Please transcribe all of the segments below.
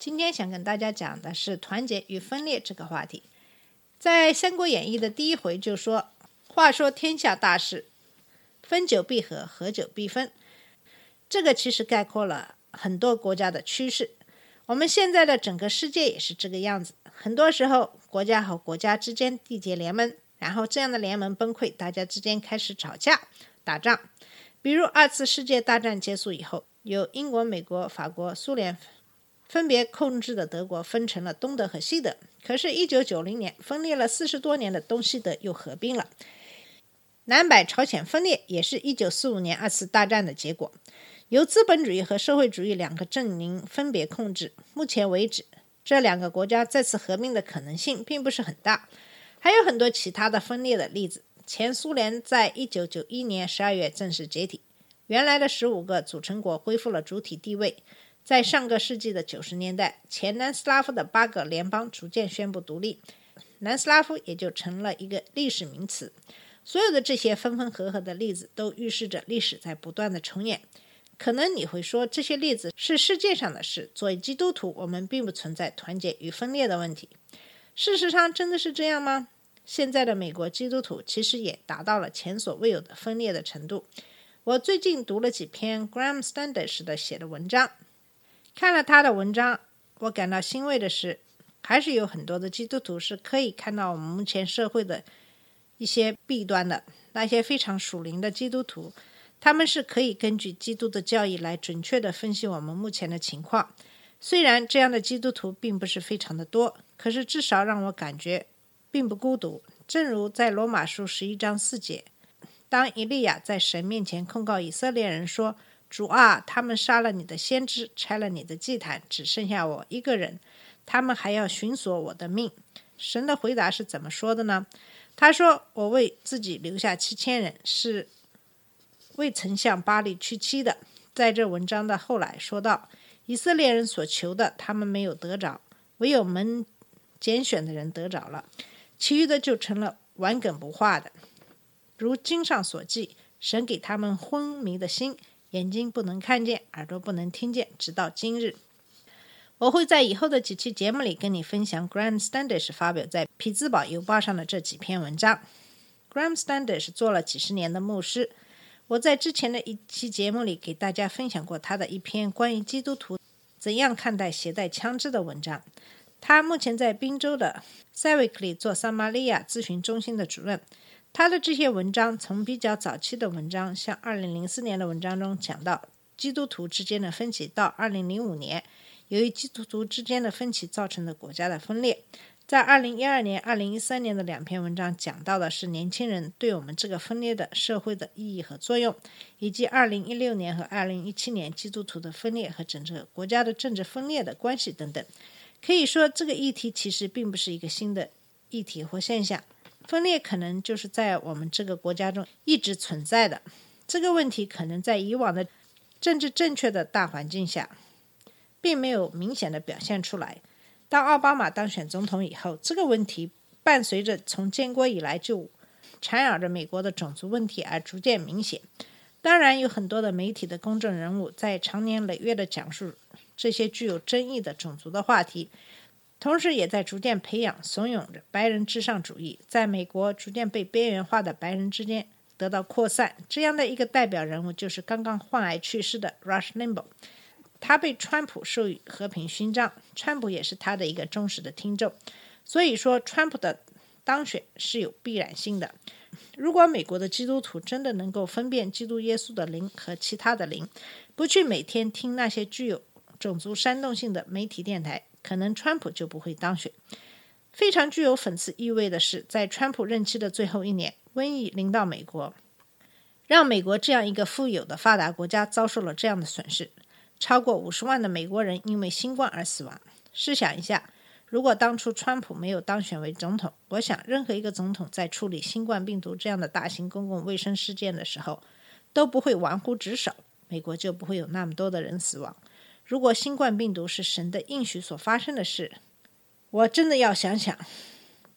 今天想跟大家讲的是团结与分裂这个话题。在《三国演义》的第一回就说：“话说天下大事，分久必合，合久必分。”这个其实概括了很多国家的趋势。我们现在的整个世界也是这个样子。很多时候，国家和国家之间缔结联盟，然后这样的联盟崩溃，大家之间开始吵架、打仗。比如二次世界大战结束以后，由英国、美国、法国、苏联分别控制的德国分成了东德和西德。可是，一九九零年分裂了四十多年的东西德又合并了。南北朝鲜分裂也是一九四五年二次大战的结果，由资本主义和社会主义两个阵营分别控制。目前为止，这两个国家再次合并的可能性并不是很大。还有很多其他的分裂的例子。前苏联在一九九一年十二月正式解体，原来的十五个组成国恢复了主体地位。在上个世纪的九十年代，前南斯拉夫的八个联邦逐渐宣布独立，南斯拉夫也就成了一个历史名词。所有的这些分分合合的例子，都预示着历史在不断的重演。可能你会说，这些例子是世界上的事。作为基督徒，我们并不存在团结与分裂的问题。事实上，真的是这样吗？现在的美国基督徒其实也达到了前所未有的分裂的程度。我最近读了几篇 Graham Standish 的写的文章，看了他的文章，我感到欣慰的是，还是有很多的基督徒是可以看到我们目前社会的一些弊端的。那些非常属灵的基督徒，他们是可以根据基督的教义来准确的分析我们目前的情况。虽然这样的基督徒并不是非常的多，可是至少让我感觉并不孤独。正如在罗马书十一章四节，当以利亚在神面前控告以色列人说：“主啊，他们杀了你的先知，拆了你的祭坛，只剩下我一个人，他们还要寻索我的命。”神的回答是怎么说的呢？他说：“我为自己留下七千人，是未曾向巴黎屈膝的。”在这文章的后来说到，以色列人所求的，他们没有得着，唯有门拣选的人得着了。其余的就成了顽梗不化的，如经上所记，神给他们昏迷的心，眼睛不能看见，耳朵不能听见，直到今日。我会在以后的几期节目里跟你分享 Graham Standish 发表在匹兹堡邮报上的这几篇文章。Graham Standish 做了几十年的牧师，我在之前的一期节目里给大家分享过他的一篇关于基督徒怎样看待携带枪支的文章。他目前在宾州的 s a v i k 里做撒玛利亚咨询中心的主任。他的这些文章从比较早期的文章，像2004年的文章中讲到基督徒之间的分歧，到2005年由于基督徒之间的分歧造成的国家的分裂。在2012年、2013年的两篇文章讲到的是年轻人对我们这个分裂的社会的意义和作用，以及2016年和2017年基督徒的分裂和整个国家的政治分裂的关系等等。可以说，这个议题其实并不是一个新的议题或现象，分裂可能就是在我们这个国家中一直存在的。这个问题可能在以往的政治正确的大环境下，并没有明显的表现出来。当奥巴马当选总统以后，这个问题伴随着从建国以来就缠绕着美国的种族问题而逐渐明显。当然，有很多的媒体的公众人物在长年累月的讲述这些具有争议的种族的话题，同时也在逐渐培养、怂恿着白人至上主义在美国逐渐被边缘化的白人之间得到扩散。这样的一个代表人物就是刚刚患癌去世的 Rush Limbaugh，他被川普授予和平勋章，川普也是他的一个忠实的听众。所以说，川普的当选是有必然性的。如果美国的基督徒真的能够分辨基督耶稣的灵和其他的灵，不去每天听那些具有种族煽动性的媒体电台，可能川普就不会当选。非常具有讽刺意味的是，在川普任期的最后一年，瘟疫临到美国，让美国这样一个富有的发达国家遭受了这样的损失，超过五十万的美国人因为新冠而死亡。试想一下，如果当初川普没有当选为总统，我想任何一个总统在处理新冠病毒这样的大型公共卫生事件的时候，都不会玩忽职守，美国就不会有那么多的人死亡。如果新冠病毒是神的应许所发生的事，我真的要想想，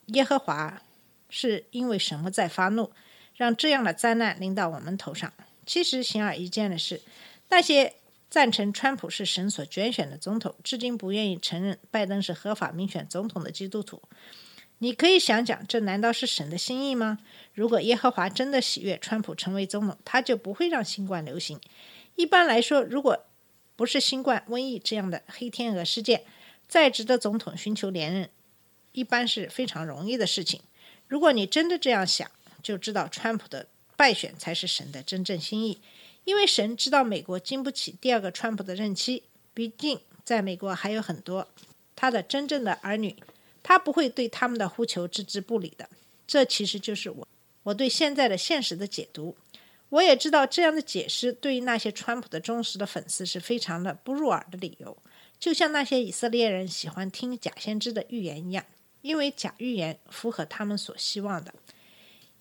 耶和华是因为什么在发怒，让这样的灾难临到我们头上？其实显而易见的是，那些赞成川普是神所拣选的总统，至今不愿意承认拜登是合法民选总统的基督徒。你可以想想，这难道是神的心意吗？如果耶和华真的喜悦川普成为总统，他就不会让新冠流行。一般来说，如果不是新冠瘟疫这样的黑天鹅事件，在职的总统寻求连任，一般是非常容易的事情。如果你真的这样想，就知道川普的败选才是神的真正心意，因为神知道美国经不起第二个川普的任期。毕竟，在美国还有很多他的真正的儿女。他不会对他们的呼求置之不理的。这其实就是我我对现在的现实的解读。我也知道这样的解释对于那些川普的忠实的粉丝是非常的不入耳的理由，就像那些以色列人喜欢听假先知的预言一样，因为假预言符合他们所希望的。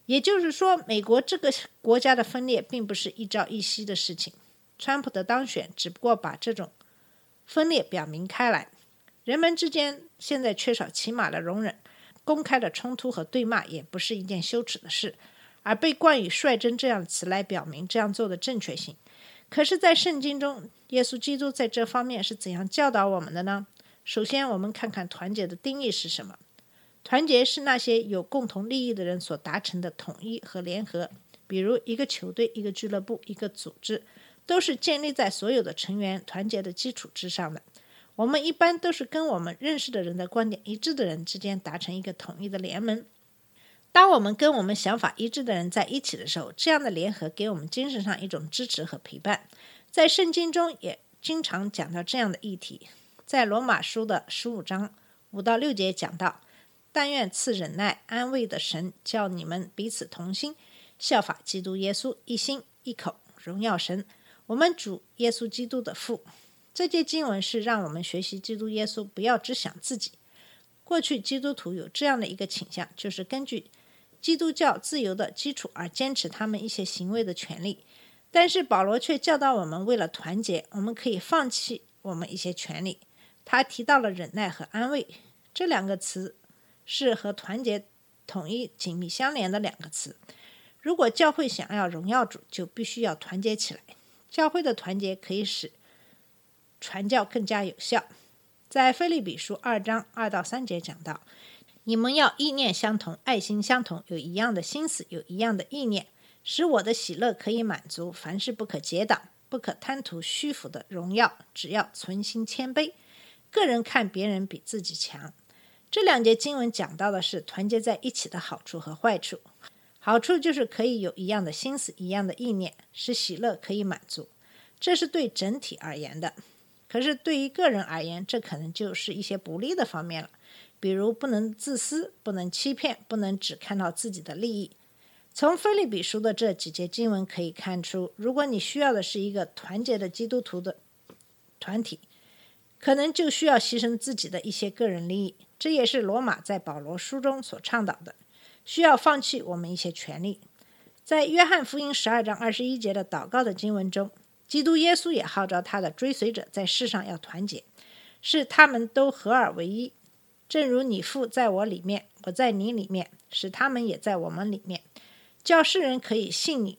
也就是说，美国这个国家的分裂并不是一朝一夕的事情。川普的当选只不过把这种分裂表明开来。人们之间现在缺少起码的容忍，公开的冲突和对骂也不是一件羞耻的事，而被冠以“率真”这样的词来表明这样做的正确性。可是，在圣经中，耶稣基督在这方面是怎样教导我们的呢？首先，我们看看团结的定义是什么。团结是那些有共同利益的人所达成的统一和联合，比如一个球队、一个俱乐部、一个组织，都是建立在所有的成员团结的基础之上的。我们一般都是跟我们认识的人的观点一致的人之间达成一个统一的联盟。当我们跟我们想法一致的人在一起的时候，这样的联合给我们精神上一种支持和陪伴。在圣经中也经常讲到这样的议题，在罗马书的十五章五到六节讲到：“但愿赐忍耐、安慰的神，叫你们彼此同心，效法基督耶稣，一心一口荣耀神，我们主耶稣基督的父。”这节经文是让我们学习基督耶稣，不要只想自己。过去基督徒有这样的一个倾向，就是根据基督教自由的基础而坚持他们一些行为的权利。但是保罗却教导我们，为了团结，我们可以放弃我们一些权利。他提到了忍耐和安慰这两个词，是和团结统一紧密相连的两个词。如果教会想要荣耀主，就必须要团结起来。教会的团结可以使。传教更加有效。在菲利比书二章二到三节讲到：“你们要意念相同，爱心相同，有一样的心思，有一样的意念，使我的喜乐可以满足。凡事不可结党，不可贪图虚浮的荣耀，只要存心谦卑，个人看别人比自己强。”这两节经文讲到的是团结在一起的好处和坏处。好处就是可以有一样的心思，一样的意念，使喜乐可以满足，这是对整体而言的。可是对于个人而言，这可能就是一些不利的方面了，比如不能自私，不能欺骗，不能只看到自己的利益。从菲利比书的这几节经文可以看出，如果你需要的是一个团结的基督徒的团体，可能就需要牺牲自己的一些个人利益。这也是罗马在保罗书中所倡导的，需要放弃我们一些权利。在约翰福音十二章二十一节的祷告的经文中。基督耶稣也号召他的追随者在世上要团结，是他们都合而为一，正如你父在我里面，我在你里面，使他们也在我们里面，叫世人可以信你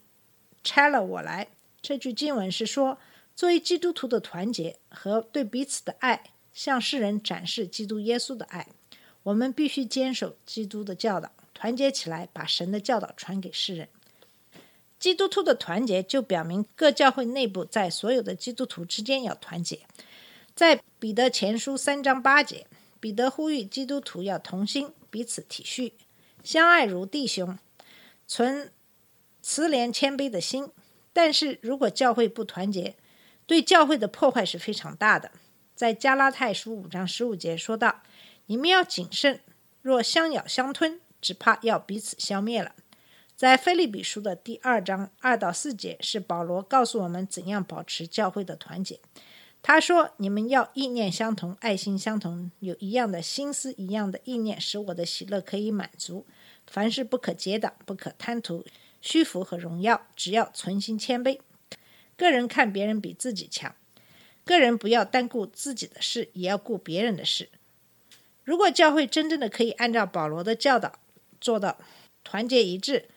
拆了我来。这句经文是说，作为基督徒的团结和对彼此的爱，向世人展示基督耶稣的爱。我们必须坚守基督的教导，团结起来，把神的教导传给世人。基督徒的团结就表明各教会内部在所有的基督徒之间要团结。在彼得前书三章八节，彼得呼吁基督徒要同心，彼此体恤，相爱如弟兄，存慈怜谦卑的心。但是如果教会不团结，对教会的破坏是非常大的。在加拉太书五章十五节说道：“你们要谨慎，若相咬相吞，只怕要彼此消灭了。”在菲利比书的第二章二到四节，是保罗告诉我们怎样保持教会的团结。他说：“你们要意念相同，爱心相同，有一样的心思，一样的意念，使我的喜乐可以满足。凡事不可结党，不可贪图虚浮和荣耀，只要存心谦卑。个人看别人比自己强，个人不要单顾自己的事，也要顾别人的事。如果教会真正的可以按照保罗的教导做到团结一致，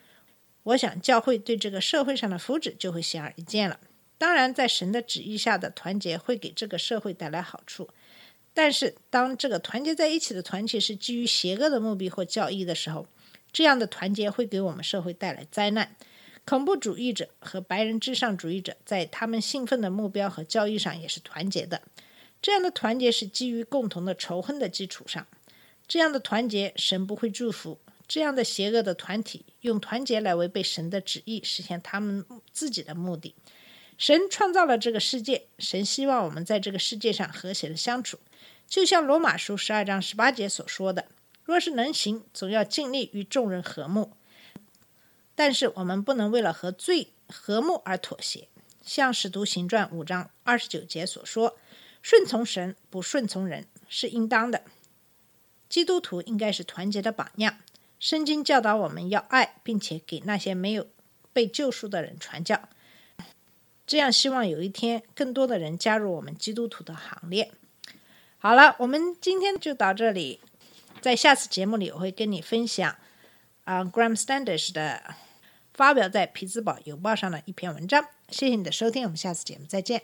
我想教会对这个社会上的福祉就会显而易见了。”当然，在神的旨意下的团结会给这个社会带来好处，但是当这个团结在一起的团体是基于邪恶的目的或教义的时候，这样的团结会给我们社会带来灾难。恐怖主义者和白人至上主义者在他们兴奋的目标和教义上也是团结的，这样的团结是基于共同的仇恨的基础上。这样的团结，神不会祝福。这样的邪恶的团体用团结来违背神的旨意，实现他们自己的目的。神创造了这个世界，神希望我们在这个世界上和谐的相处，就像罗马书十二章十八节所说的：“若是能行，总要尽力与众人和睦。”但是我们不能为了和罪和睦而妥协，像使徒行传五章二十九节所说：“顺从神，不顺从人，是应当的。”基督徒应该是团结的榜样。圣经教导我们要爱，并且给那些没有被救赎的人传教。这样，希望有一天更多的人加入我们基督徒的行列。好了，我们今天就到这里，在下次节目里我会跟你分享啊，Graham Standish 的发表在《匹兹堡邮报》上的一篇文章。谢谢你的收听，我们下次节目再见。